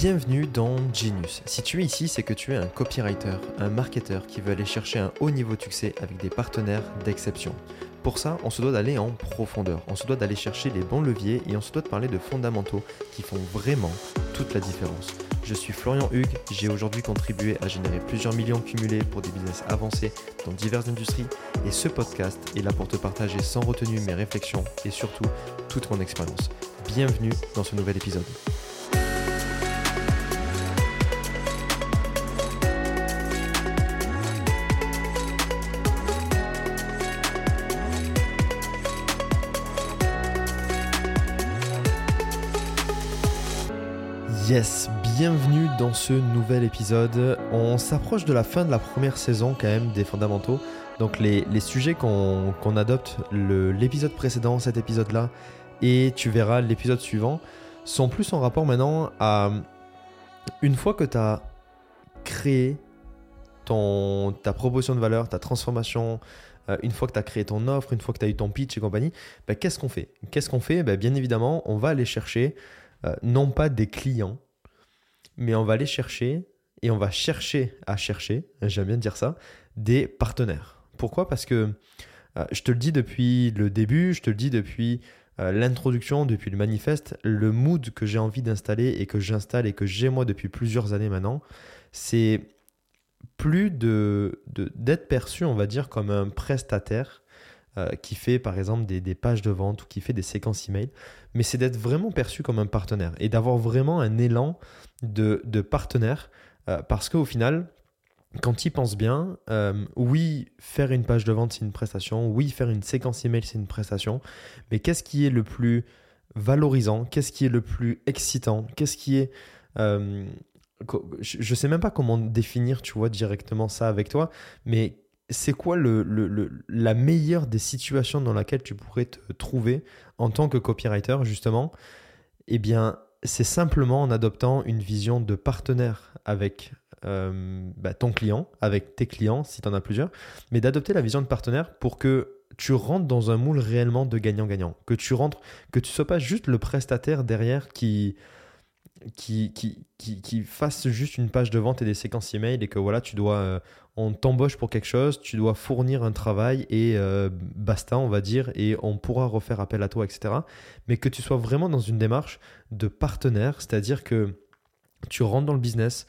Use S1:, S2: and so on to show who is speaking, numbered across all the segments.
S1: Bienvenue dans Genius. Si tu es ici, c'est que tu es un copywriter, un marketeur qui veut aller chercher un haut niveau de succès avec des partenaires d'exception. Pour ça, on se doit d'aller en profondeur, on se doit d'aller chercher les bons leviers et on se doit de parler de fondamentaux qui font vraiment toute la différence. Je suis Florian Hugues, j'ai aujourd'hui contribué à générer plusieurs millions cumulés pour des business avancés dans diverses industries et ce podcast est là pour te partager sans retenue mes réflexions et surtout toute mon expérience. Bienvenue dans ce nouvel épisode. Yes, bienvenue dans ce nouvel épisode. On s'approche de la fin de la première saison quand même des fondamentaux. Donc les, sujets qu'on adopte, l'épisode précédent, cet épisode-là, et tu verras l'épisode suivant, sont plus en rapport maintenant à une fois que tu as créé ton, ta proposition de valeur, ta transformation, euh, une fois que tu as créé ton offre, une fois que tu as eu ton pitch et compagnie, ben, qu'est-ce qu'on fait? Qu'est-ce qu'on fait? Ben, Bien évidemment, on va aller chercher euh, non pas des clients, mais on va aller chercher et on va chercher à chercher, j'aime bien dire ça, des partenaires. Pourquoi? Parce que euh, je te le dis depuis le début, je te le dis depuis euh, l'introduction, depuis le manifeste, le mood que j'ai envie d'installer et que j'installe et que j'ai moi depuis plusieurs années maintenant, c'est plus de d'être perçu, on va dire, comme un prestataire euh, qui fait par exemple des, pages de vente ou qui fait des séquences email, mais c'est d'être vraiment perçu comme un partenaire et d'avoir vraiment un élan de, partenaire euh, parce qu'au final, quand tu y penses bien, euh, oui, faire une page de vente, c'est une prestation, oui, faire une séquence email, c'est une prestation, mais qu'est-ce qui est le plus valorisant, qu'est-ce qui est le plus excitant, qu'est-ce qui est... je ne sais même pas comment définir, tu vois, directement ça avec toi, mais c'est quoi la meilleure des situations dans laquelle tu pourrais te trouver en tant que copywriter, justement? Eh bien, c'est simplement en adoptant une vision de partenaire avec euh, bah, ton client, avec tes clients, si tu en as plusieurs, mais d'adopter la vision de partenaire pour que tu rentres dans un moule réellement de gagnant-gagnant. Que tu rentres, que tu sois pas juste le prestataire derrière qui, qui, qui, qui, fasse juste une page de vente et des séquences email et que voilà, tu dois, euh, on t'embauche pour quelque chose, tu dois fournir un travail et euh, basta, on va dire, et on pourra refaire appel à toi, etc. Mais que tu sois vraiment dans une démarche de partenaire, c'est-à-dire que tu rentres dans le business,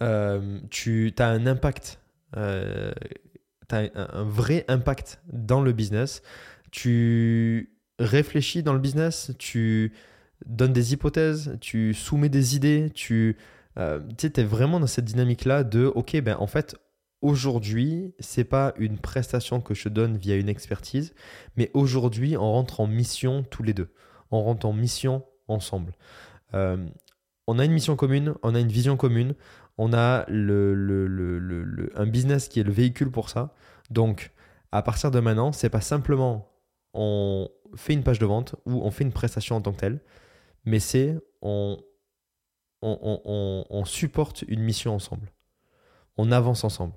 S1: euh, tu as un impact, tu as un vrai impact dans le business, tu réfléchis dans le business, tu donnes des hypothèses, tu soumets des idées, tu euh, es vraiment dans cette dynamique-là de, ok, ben en fait, aujourd'hui, c'est pas une prestation que je donne via une expertise, mais aujourd'hui, on rentre en mission tous les deux. On rentre en mission ensemble. Euh, on a une mission commune, on a une vision commune, on a le, le, le, un business qui est le véhicule pour ça. Donc, à partir de maintenant, c'est pas simplement on fait une page de vente ou on fait une prestation en tant que telle mais c'est on, on, supporte une mission ensemble. On avance ensemble.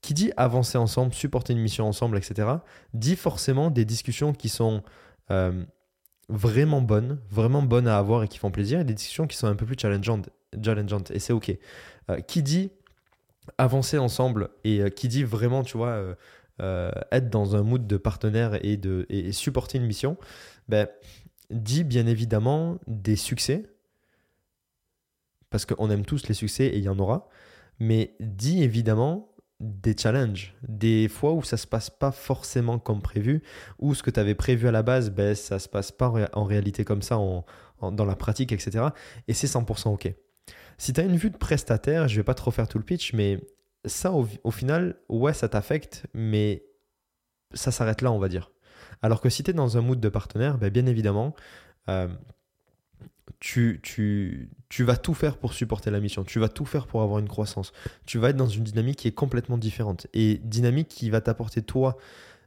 S1: Qui dit avancer ensemble, supporter une mission ensemble, etc., dit forcément des discussions qui sont euh, vraiment bonnes, vraiment bonnes à avoir et qui font plaisir, et des discussions qui sont un peu plus challengeantes, challengeantes et c'est OK. Euh, qui dit avancer ensemble et euh, qui dit vraiment, tu vois, être dans un mood de partenaire et, de, supporter une mission, ben, dit bien évidemment des succès, parce qu'on aime tous les succès et il y en aura, mais dit évidemment des challenges, des fois où ça se passe pas forcément comme prévu, ou ce que tu avais prévu à la base, ben, ça se passe pas en réalité comme ça dans la pratique, etc. Et c'est 100% OK. Si tu as une vue de prestataire, je vais pas trop faire tout le pitch, mais ça, au, au final, ouais, ça t'affecte, mais ça s'arrête là, on va dire. Alors que si tu es dans un mood de partenaire, ben, bien évidemment, euh, tu, tu, tu, vas tout faire pour supporter la mission, tu vas tout faire pour avoir une croissance, tu vas être dans une dynamique qui est complètement différente. Et dynamique qui va t'apporter toi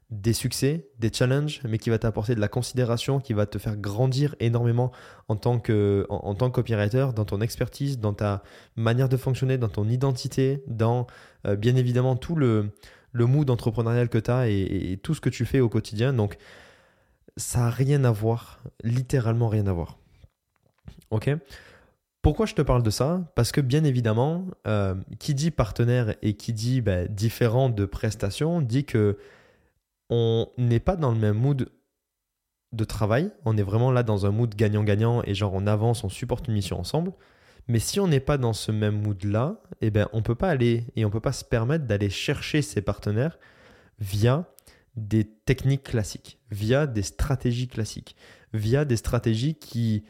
S1: des succès, des challenges, mais qui va t'apporter de la considération, qui va te faire grandir énormément en tant que, en, tant copywriter, dans ton expertise, dans ta manière de fonctionner, dans ton identité, dans euh, bien évidemment tout le, le mood entrepreneurial que tu as et, tout ce que tu fais au quotidien. Donc, ça n'a rien à voir, littéralement rien à voir. Ok? Pourquoi je te parle de ça? Parce que bien évidemment, euh, qui dit partenaire et qui dit ben, différent de prestations dit que on n'est pas dans le même mood de travail. On est vraiment là dans un mood gagnant-gagnant et genre on avance, on supporte une mission ensemble. Mais si on n'est pas dans ce même mood-là, eh ben, on ne peut pas aller et on ne peut pas se permettre d'aller chercher ses partenaires via des techniques classiques, via des stratégies classiques, via des stratégies qui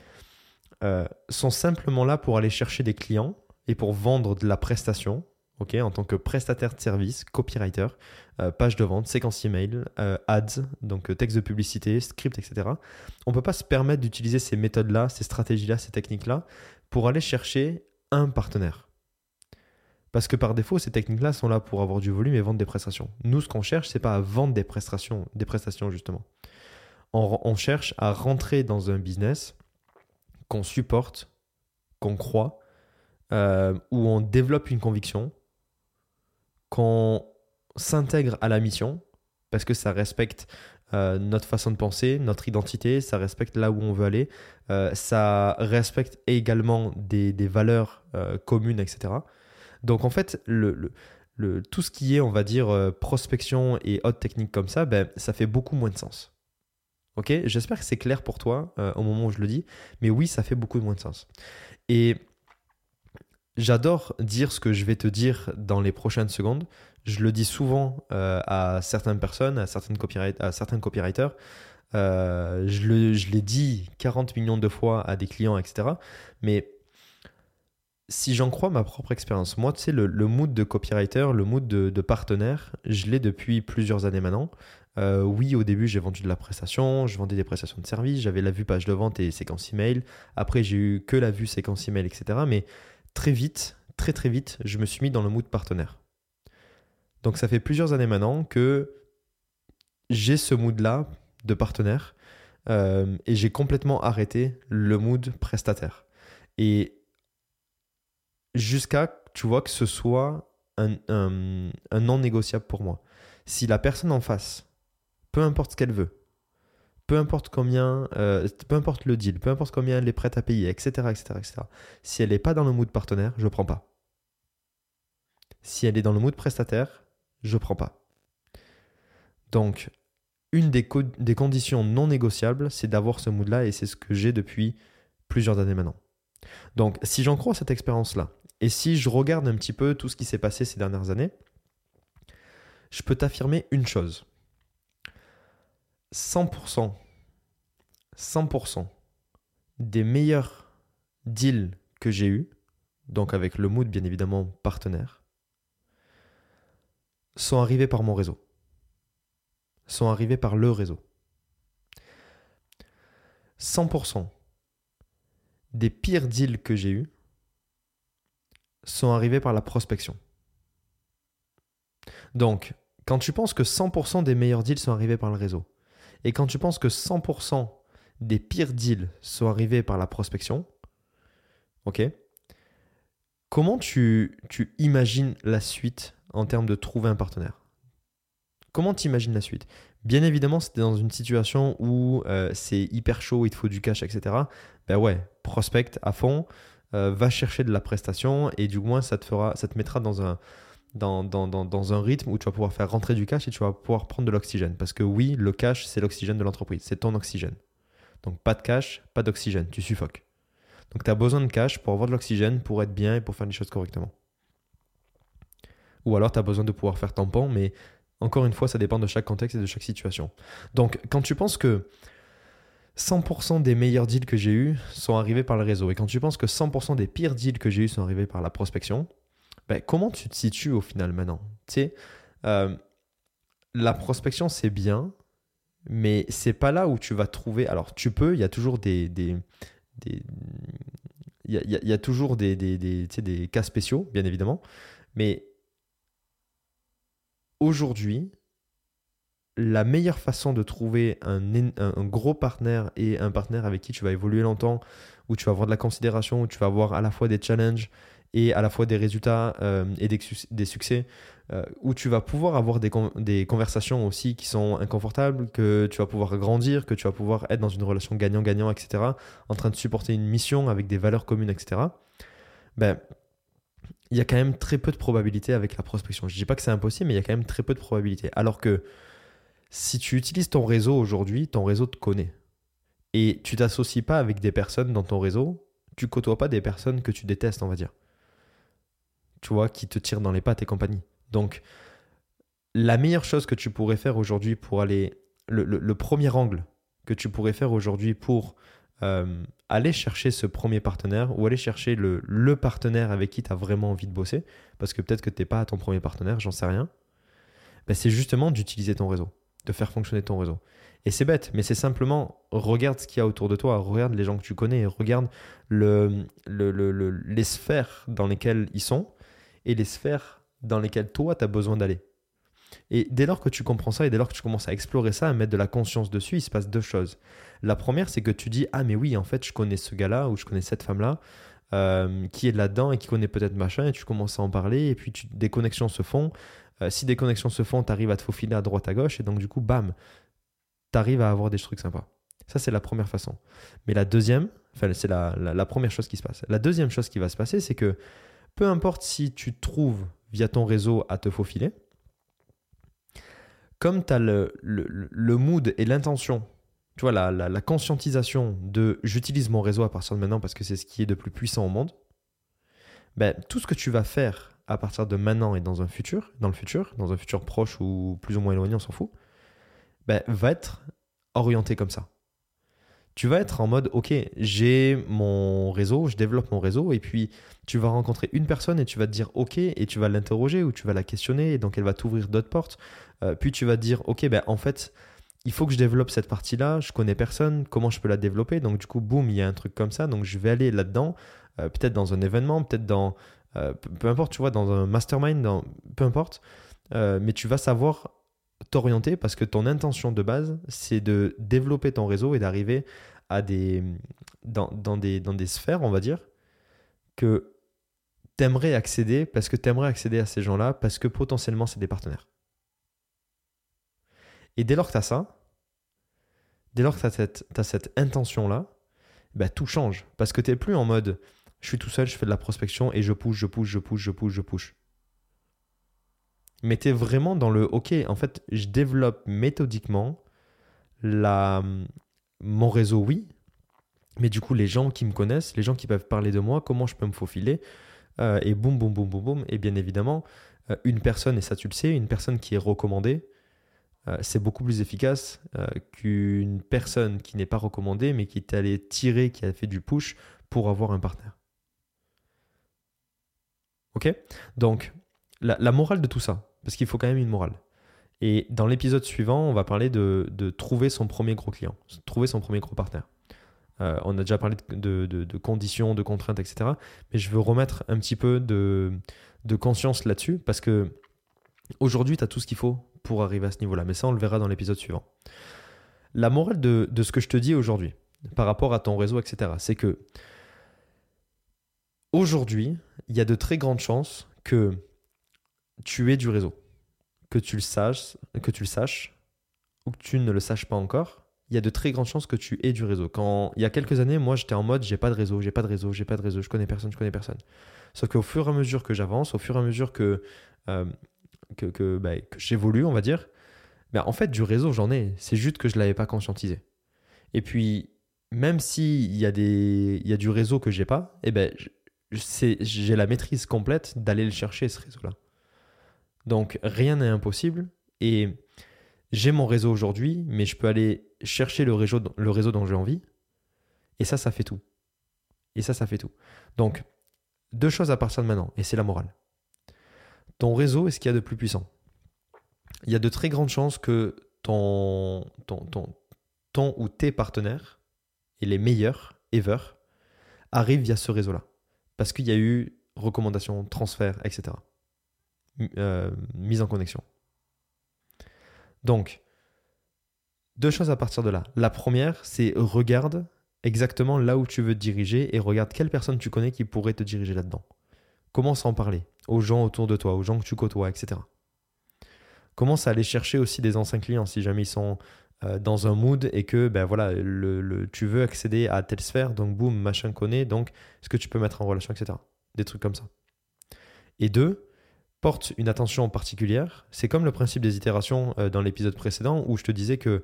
S1: euh, sont simplement là pour aller chercher des clients et pour vendre de la prestation, en tant que prestataire de service, copywriter, euh, page de vente, séquence email, euh, ads, donc texte de publicité, script, etc. On ne peut pas se permettre d'utiliser ces méthodes-là, ces stratégies-là, ces techniques-là pour aller chercher un partenaire. Parce que par défaut, ces techniques-là sont là pour avoir du volume et vendre des prestations. Nous, ce qu'on cherche, c'est pas à vendre des prestations, des prestations justement. On, cherche à rentrer dans un business qu'on supporte, qu'on croit, euh, où on développe une conviction, qu'on s'intègre à la mission, parce que ça respecte euh, notre façon de penser, notre identité, ça respecte là où on veut aller, euh, ça respecte également des, valeurs euh, communes, etc. Donc en fait, le, le, tout ce qui est, on va dire, prospection et haute technique comme ça, ben, ça fait beaucoup moins de sens. Ok? J'espère que c'est clair pour toi au moment où je le dis, mais oui, ça fait beaucoup moins de sens. Et j'adore dire ce que je vais te dire dans les prochaines secondes je le dis souvent euh, à certaines personnes, à, certaines à certains copywriters. Euh, je, l'ai dit 40 millions de fois à des clients, etc. Mais si j'en crois ma propre expérience, moi, tu sais, le, mood de copywriter, le mood de, partenaire, je l'ai depuis plusieurs années maintenant. Euh, oui, au début, j'ai vendu de la prestation, je vendais des prestations de service, j'avais la vue page de vente et séquence email. Après, j'ai eu que la vue séquence email, etc. Mais très vite, très très vite, je me suis mis dans le mood partenaire. Donc ça fait plusieurs années maintenant que j'ai ce mood-là de partenaire euh, et j'ai complètement arrêté le mood prestataire. Et jusqu'à, tu vois, que ce soit un, non négociable pour moi. Si la personne en face, peu importe ce qu'elle veut, peu importe combien, euh, peu importe le deal, peu importe combien elle est prête à payer, etc., etc., etc. Si elle n'est pas dans le mood partenaire, je ne prends pas. Si elle est dans le mood prestataire, je prends pas. Donc, une des, des conditions non négociables, c'est d'avoir ce mood-là et c'est ce que j'ai depuis plusieurs années maintenant. Donc, si j'en crois cette expérience-là, et si je regarde un petit peu tout ce qui s'est passé ces dernières années, je peux t'affirmer une chose. 100%, 100% des meilleurs deals que j'ai eus, donc avec le mood bien évidemment partenaire, sont arrivés par mon réseau, sont arrivés par le réseau. 100% des pires deals que j'ai eus sont arrivés par la prospection. Donc, quand tu penses que 100% des meilleurs deals sont arrivés par le réseau, et quand tu penses que 100% des pires deals sont arrivés par la prospection, ok Comment tu, tu imagines la suite en termes de trouver un partenaire? Comment t'imagines la suite? Bien évidemment, si tu es dans une situation où euh, c'est hyper chaud, il te faut du cash, etc. Ben ouais, prospecte à fond, euh, va chercher de la prestation et du moins ça te, fera, ça te mettra dans un, dans, un rythme où tu vas pouvoir faire rentrer du cash et tu vas pouvoir prendre de l'oxygène. Parce que oui, le cash, c'est l'oxygène de l'entreprise, c'est ton oxygène. Donc pas de cash, pas d'oxygène, tu suffoques. Donc tu as besoin de cash pour avoir de l'oxygène, pour être bien et pour faire les choses correctement ou alors tu as besoin de pouvoir faire tampon, mais encore une fois, ça dépend de chaque contexte et de chaque situation. Donc, quand tu penses que 100% des meilleurs deals que j'ai eus sont arrivés par le réseau, et quand tu penses que 100% des pires deals que j'ai eus sont arrivés par la prospection, ben, comment tu te situes au final maintenant? Tu sais, euh, la prospection, c'est bien, mais c'est pas là où tu vas trouver. Alors, tu peux, il y a toujours des. il y, a, toujours des, des cas spéciaux, bien évidemment, mais aujourd'hui, la meilleure façon de trouver un, gros partenaire et un partenaire avec qui tu vas évoluer longtemps, où tu vas avoir de la considération, où tu vas avoir à la fois des challenges et à la fois des résultats euh, et des, succès, euh, où tu vas pouvoir avoir des, des, conversations aussi qui sont inconfortables, que tu vas pouvoir grandir, que tu vas pouvoir être dans une relation gagnant-gagnant, etc., en train de supporter une mission avec des valeurs communes, etc., ben, il y a quand même très peu de probabilités avec la prospection. Je ne dis pas que c'est impossible, mais il y a quand même très peu de probabilités. Alors que si tu utilises ton réseau aujourd'hui, ton réseau te connaît. Et tu t'associes pas avec des personnes dans ton réseau, tu côtoies pas des personnes que tu détestes, on va dire. Tu vois, qui te tirent dans les pattes et compagnie. Donc, la meilleure chose que tu pourrais faire aujourd'hui pour aller. Le, premier angle que tu pourrais faire aujourd'hui pour euh, aller chercher ce premier partenaire ou aller chercher le, le partenaire avec qui tu as vraiment envie de bosser, parce que peut-être que tu n'es pas à ton premier partenaire, j'en sais rien, ben c'est justement d'utiliser ton réseau, de faire fonctionner ton réseau. Et c'est bête, mais c'est simplement regarde ce qu'il y a autour de toi, regarde les gens que tu connais, regarde le, le, les sphères dans lesquelles ils sont et les sphères dans lesquelles toi, tu as besoin d'aller. Et dès lors que tu comprends ça et dès lors que tu commences à explorer ça, à mettre de la conscience dessus, il se passe deux choses. La première, c'est que tu dis Ah, mais oui, en fait, je connais ce gars-là ou je connais cette femme-là euh, qui est là-dedans et qui connaît peut-être machin, et tu commences à en parler, et puis des connexions se font. Euh, si des connexions se font, tu arrives à te faufiler à droite à gauche, et donc du coup, bam, tu arrives à avoir des trucs sympas. Ça, c'est la première façon. Mais la deuxième, enfin, c'est la première chose qui se passe. La deuxième chose qui va se passer, c'est que peu importe si tu trouves via ton réseau à te faufiler, comme tu as le, mood et l'intention, tu vois, la, la, conscientisation de j'utilise mon réseau à partir de maintenant parce que c'est ce qui est de plus puissant au monde, ben, tout ce que tu vas faire à partir de maintenant et dans un futur, dans le futur, dans un futur proche ou plus ou moins éloigné, on s'en fout, ben, va être orienté comme ça tu vas être en mode, ok, j'ai mon réseau, je développe mon réseau, et puis tu vas rencontrer une personne et tu vas te dire, ok, et tu vas l'interroger ou tu vas la questionner, et donc elle va t'ouvrir d'autres portes. Euh, puis tu vas te dire, ok, ben en fait, il faut que je développe cette partie-là, je connais personne, comment je peux la développer? Donc du coup, boum, il y a un truc comme ça, donc je vais aller là-dedans, euh, peut-être dans un événement, peut-être dans, euh, peu importe, tu vois, dans un mastermind, dans, peu importe, mais tu vas savoir t'orienter parce que ton intention de base, c'est de développer ton réseau et d'arriver à des dans, des, dans des sphères, on va dire, que tu aimerais accéder parce que tu aimerais accéder à ces gens-là parce que potentiellement c'est des partenaires. Et dès lors que tu as ça, dès lors que tu as cette, as cette intention-là, bah, tout change. Parce que tu n'es plus en mode je suis tout seul, je fais de la prospection et je pousse, je pousse, je pousse, je pousse, je pousse mais vraiment dans le OK, en fait, je développe méthodiquement la, mon réseau, oui, mais du coup, les gens qui me connaissent, les gens qui peuvent parler de moi, comment je peux me faufiler euh, Et boum, boum, boum, boum, boum. Et bien évidemment, euh, une personne, et ça tu le sais, une personne qui est recommandée, euh, c'est beaucoup plus efficace qu'une personne qui n'est pas recommandée, mais qui est allée tirer, qui a fait du push pour avoir un partenaire. Ok? Donc, la, morale de tout ça, parce qu'il faut quand même une morale. Et dans l'épisode suivant, on va parler de, trouver son premier gros client, trouver son premier gros partenaire. Euh, on a déjà parlé de, conditions, de contraintes, etc. Mais je veux remettre un petit peu de, conscience là-dessus parce que aujourd'hui, tu as tout ce qu'il faut pour arriver à ce niveau-là. Mais ça, on le verra dans l'épisode suivant. La morale de, de ce que je te dis aujourd'hui par rapport à ton réseau, etc., c'est que aujourd'hui, il y a de très grandes chances que tu es du réseau. Que tu le saches, que tu le saches ou que tu ne le saches pas encore, il y a de très grandes chances que tu aies du réseau. Quand il y a quelques années, moi j'étais en mode j'ai pas de réseau, j'ai pas de réseau, j'ai pas de réseau, je connais personne, je connais personne. Sauf qu'au fur et à mesure que j'avance, au fur et à mesure que, euh, que, bah, que, j'évolue, on va dire, bah, en fait du réseau j'en ai, c'est juste que je l'avais pas conscientisé. Et puis, même s'il y, a des, il y a du réseau que j'ai pas, eh ben, j'ai la maîtrise complète d'aller le chercher ce réseau-là. Donc rien n'est impossible. Et j'ai mon réseau aujourd'hui, mais je peux aller chercher le réseau, le réseau dont j'ai envie. Et ça, ça fait tout. Et ça, ça fait tout. Donc, deux choses à partir de maintenant, et c'est la morale. Ton réseau est ce qu'il y a de plus puissant? Il y a de très grandes chances que ton, ton, ton, ton ou tes partenaires, et les meilleurs, ever, arrivent via ce réseau-là. Parce qu'il y a eu recommandation, transfert, etc. Euh, mise en connexion. Donc, deux choses à partir de là. La première, c'est regarde exactement là où tu veux te diriger et regarde quelle personne tu connais qui pourrait te diriger là-dedans. Commence à en parler aux gens autour de toi, aux gens que tu côtoies, etc. commence à aller chercher aussi des anciens clients si jamais ils sont euh, dans un mood et que ben voilà, le, tu veux accéder à telle sphère, donc boum, machin connaît, donc est-ce que tu peux mettre en relation, etc. Des trucs comme ça. Et deux, porte une attention particulière. C'est comme le principe des itérations euh, dans l'épisode précédent où je te disais que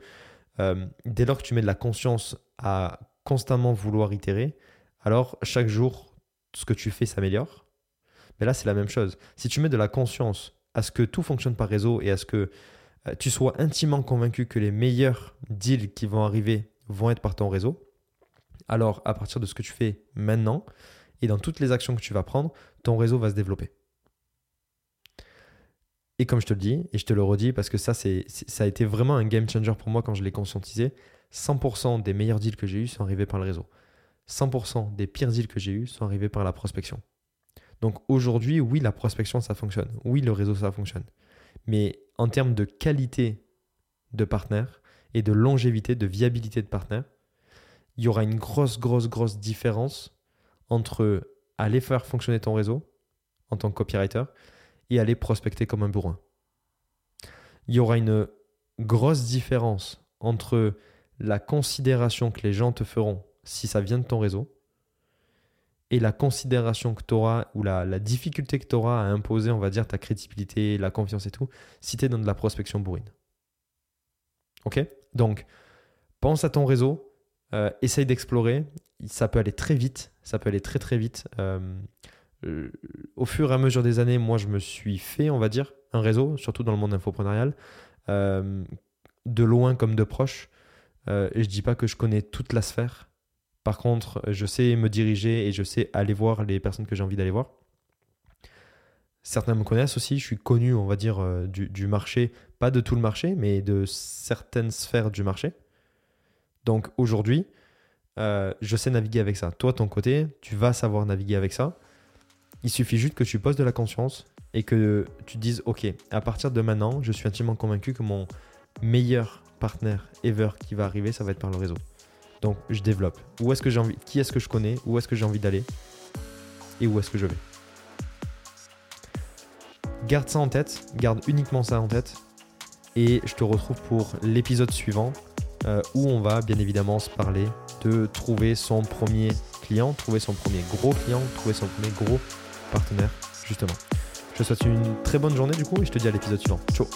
S1: euh, dès lors que tu mets de la conscience à constamment vouloir itérer, alors chaque jour, ce que tu fais s'améliore. Mais là, c'est la même chose. Si tu mets de la conscience à ce que tout fonctionne par réseau et à ce que euh, tu sois intimement convaincu que les meilleurs deals qui vont arriver vont être par ton réseau, alors à partir de ce que tu fais maintenant et dans toutes les actions que tu vas prendre, ton réseau va se développer. Et comme je te le dis, et je te le redis parce que ça, c'est, ça a été vraiment un game changer pour moi quand je l'ai conscientisé, 100% des meilleurs deals que j'ai eus sont arrivés par le réseau. 100% des pires deals que j'ai eus sont arrivés par la prospection. Donc aujourd'hui, oui, la prospection, ça fonctionne. Oui, le réseau, ça fonctionne. Mais en termes de qualité de partenaire et de longévité, de viabilité de partenaire, il y aura une grosse, grosse, grosse différence entre aller faire fonctionner ton réseau en tant que copywriter et aller prospecter comme un bourrin. Il y aura une grosse différence entre la considération que les gens te feront si ça vient de ton réseau et la considération que tu auras ou la, difficulté que tu auras à imposer, on va dire, ta crédibilité, la confiance et tout, si tu es dans de la prospection bourrine. Ok? Donc, pense à ton réseau, euh, essaye d'explorer. Ça peut aller très vite, ça peut aller très très vite. Euh, au fur et à mesure des années, moi, je me suis fait, on va dire, un réseau, surtout dans le monde infopreneurial, euh, de loin comme de proche. et je dis pas que je connais toute la sphère, par contre, je sais me diriger et je sais aller voir les personnes que j'ai envie d'aller voir. Certains me connaissent aussi, je suis connu, on va dire, euh, du, marché, pas de tout le marché, mais de certaines sphères du marché. Donc aujourd'hui, euh, je sais naviguer avec ça. Toi, ton côté, tu vas savoir naviguer avec ça. Il suffit juste que tu poses de la conscience et que tu dises, OK, à partir de maintenant, je suis intimement convaincu que mon meilleur partenaire ever qui va arriver, ça va être par le réseau. Donc je développe. Où est-ce que j'ai Qui est-ce que je connais Où est-ce que j'ai envie d'aller Et où est-ce que je vais? Garde ça en tête, garde uniquement ça en tête. Et je te retrouve pour l'épisode suivant euh, où on va bien évidemment se parler de trouver son premier client, trouver son premier gros client, trouver son premier gros partenaire, justement. Je te souhaite une très bonne journée du coup et je te dis à l'épisode suivant. Ciao